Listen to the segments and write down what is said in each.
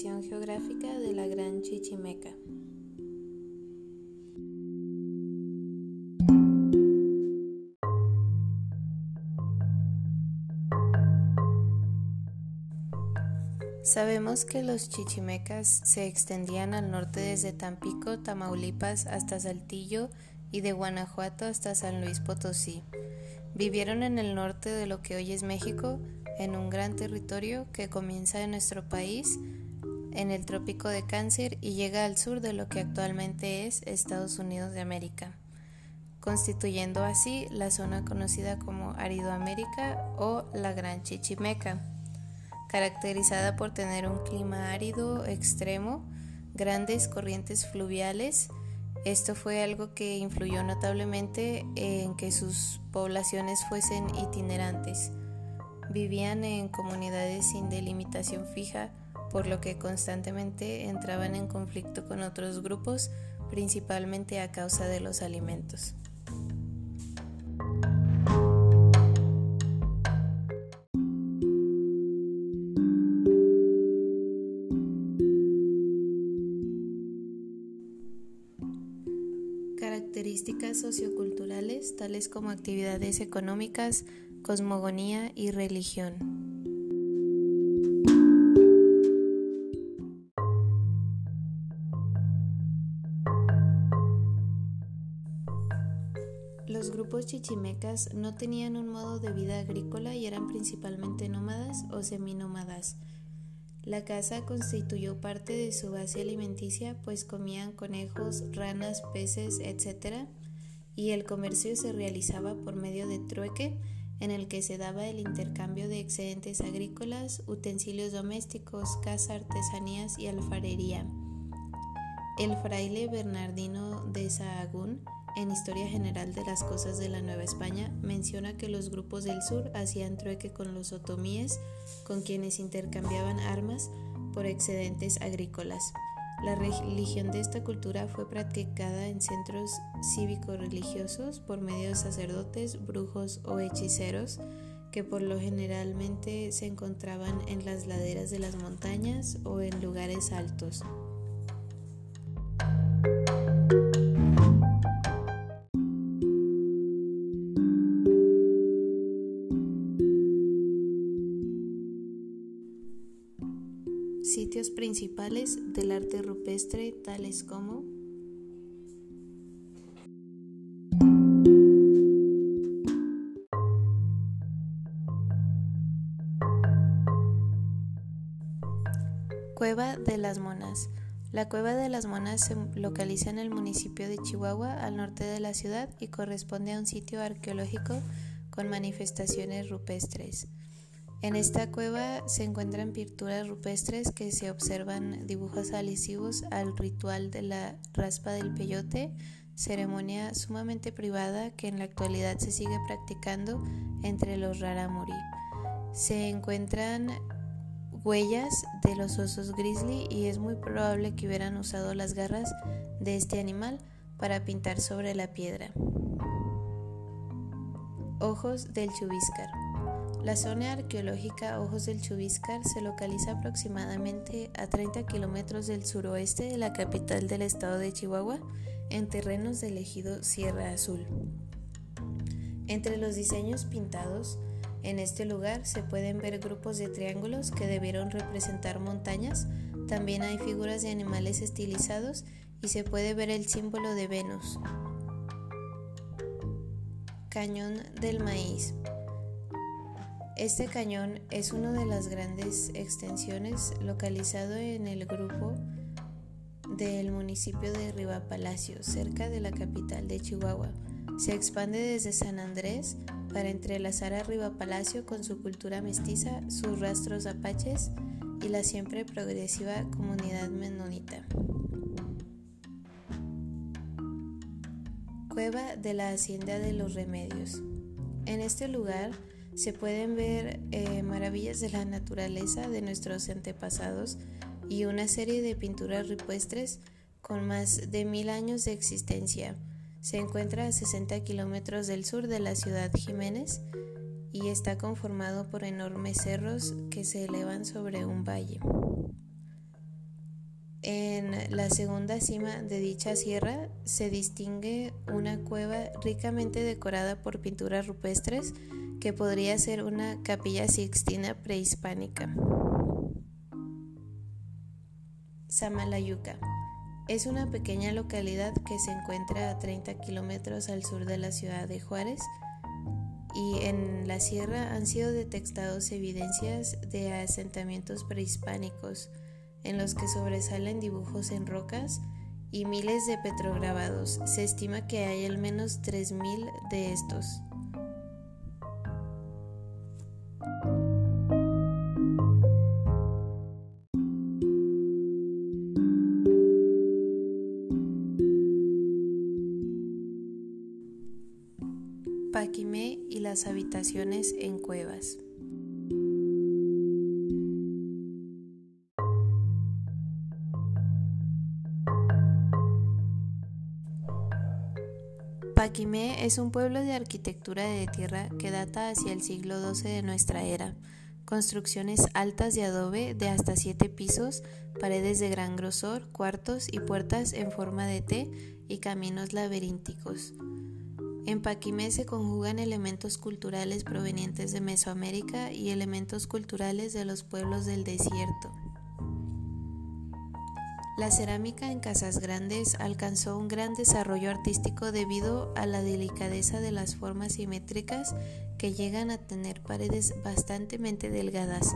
Geográfica de la Gran Chichimeca. Sabemos que los chichimecas se extendían al norte desde Tampico, Tamaulipas hasta Saltillo y de Guanajuato hasta San Luis Potosí. Vivieron en el norte de lo que hoy es México, en un gran territorio que comienza en nuestro país, en el trópico de Cáncer y llega al sur de lo que actualmente es Estados Unidos de América, constituyendo así la zona conocida como Aridoamérica o la Gran Chichimeca caracterizada por tener un clima árido extremo, grandes corrientes fluviales. Esto fue algo que influyó notablemente en que sus poblaciones fuesen itinerantes. Vivían en comunidades sin delimitación fija, por lo que constantemente entraban en conflicto con otros grupos, principalmente a causa de los alimentos. Características socioculturales tales como actividades económicas, cosmogonía y religión. Grupos chichimecas no tenían un modo de vida agrícola y eran principalmente nómadas o seminómadas. La caza constituyó parte de su base alimenticia, pues comían conejos, ranas, peces, etc. Y el comercio se realizaba por medio de trueque, en el que se daba el intercambio de excedentes agrícolas, utensilios domésticos, caza, artesanías y alfarería. El fraile Bernardino de Sahagún en Historia General de las Cosas de la Nueva España, menciona que los grupos del sur hacían trueque con los otomíes, con quienes intercambiaban armas por excedentes agrícolas. La religión de esta cultura fue practicada en centros cívico-religiosos por medio de sacerdotes, brujos o hechiceros que por lo generalmente se encontraban en las laderas de las montañas o en lugares altos. Sitios principales del arte rupestre tales como Cueva de las Monas. La Cueva de las Monas se localiza en el municipio de Chihuahua, al norte de la ciudad, y corresponde a un sitio arqueológico con manifestaciones rupestres. En esta cueva se encuentran pinturas rupestres que se observan dibujos alusivos al ritual de la raspa del peyote, ceremonia sumamente privada que en la actualidad se sigue practicando entre los raramuri. Se encuentran huellas de los osos grizzly y es muy probable que hubieran usado las garras de este animal para pintar sobre la piedra. Ojos del chubiscar. La zona arqueológica Ojos del Chubiscar se localiza aproximadamente a 30 kilómetros del suroeste de la capital del estado de Chihuahua, en terrenos del ejido Sierra Azul. Entre los diseños pintados en este lugar se pueden ver grupos de triángulos que debieron representar montañas, también hay figuras de animales estilizados y se puede ver el símbolo de Venus. Cañón del Maíz. Este cañón es una de las grandes extensiones localizado en el grupo del municipio de Riva Palacio, cerca de la capital de Chihuahua. Se expande desde San Andrés para entrelazar a Riva Palacio con su cultura mestiza, sus rastros apaches y la siempre progresiva comunidad menonita. Cueva de la Hacienda de los Remedios. En este lugar, se pueden ver eh, maravillas de la naturaleza de nuestros antepasados y una serie de pinturas rupestres con más de mil años de existencia. Se encuentra a 60 kilómetros del sur de la ciudad Jiménez y está conformado por enormes cerros que se elevan sobre un valle. En la segunda cima de dicha sierra se distingue una cueva ricamente decorada por pinturas rupestres que podría ser una capilla sixtina prehispánica. Samalayuca es una pequeña localidad que se encuentra a 30 kilómetros al sur de la ciudad de Juárez y en la sierra han sido detectados evidencias de asentamientos prehispánicos en los que sobresalen dibujos en rocas y miles de petrograbados. Se estima que hay al menos 3.000 de estos. Paquimé y las habitaciones en cuevas. Paquimé es un pueblo de arquitectura de tierra que data hacia el siglo XII de nuestra era. Construcciones altas de adobe de hasta siete pisos, paredes de gran grosor, cuartos y puertas en forma de T y caminos laberínticos. En Paquimé se conjugan elementos culturales provenientes de Mesoamérica y elementos culturales de los pueblos del desierto. La cerámica en Casas Grandes alcanzó un gran desarrollo artístico debido a la delicadeza de las formas simétricas que llegan a tener paredes bastante delgadas.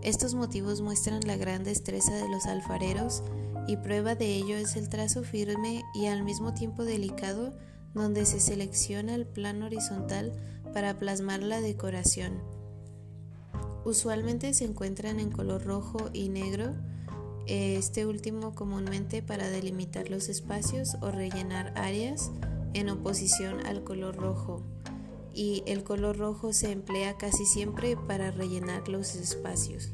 Estos motivos muestran la gran destreza de los alfareros y prueba de ello es el trazo firme y al mismo tiempo delicado donde se selecciona el plano horizontal para plasmar la decoración. Usualmente se encuentran en color rojo y negro, este último comúnmente para delimitar los espacios o rellenar áreas en oposición al color rojo y el color rojo se emplea casi siempre para rellenar los espacios.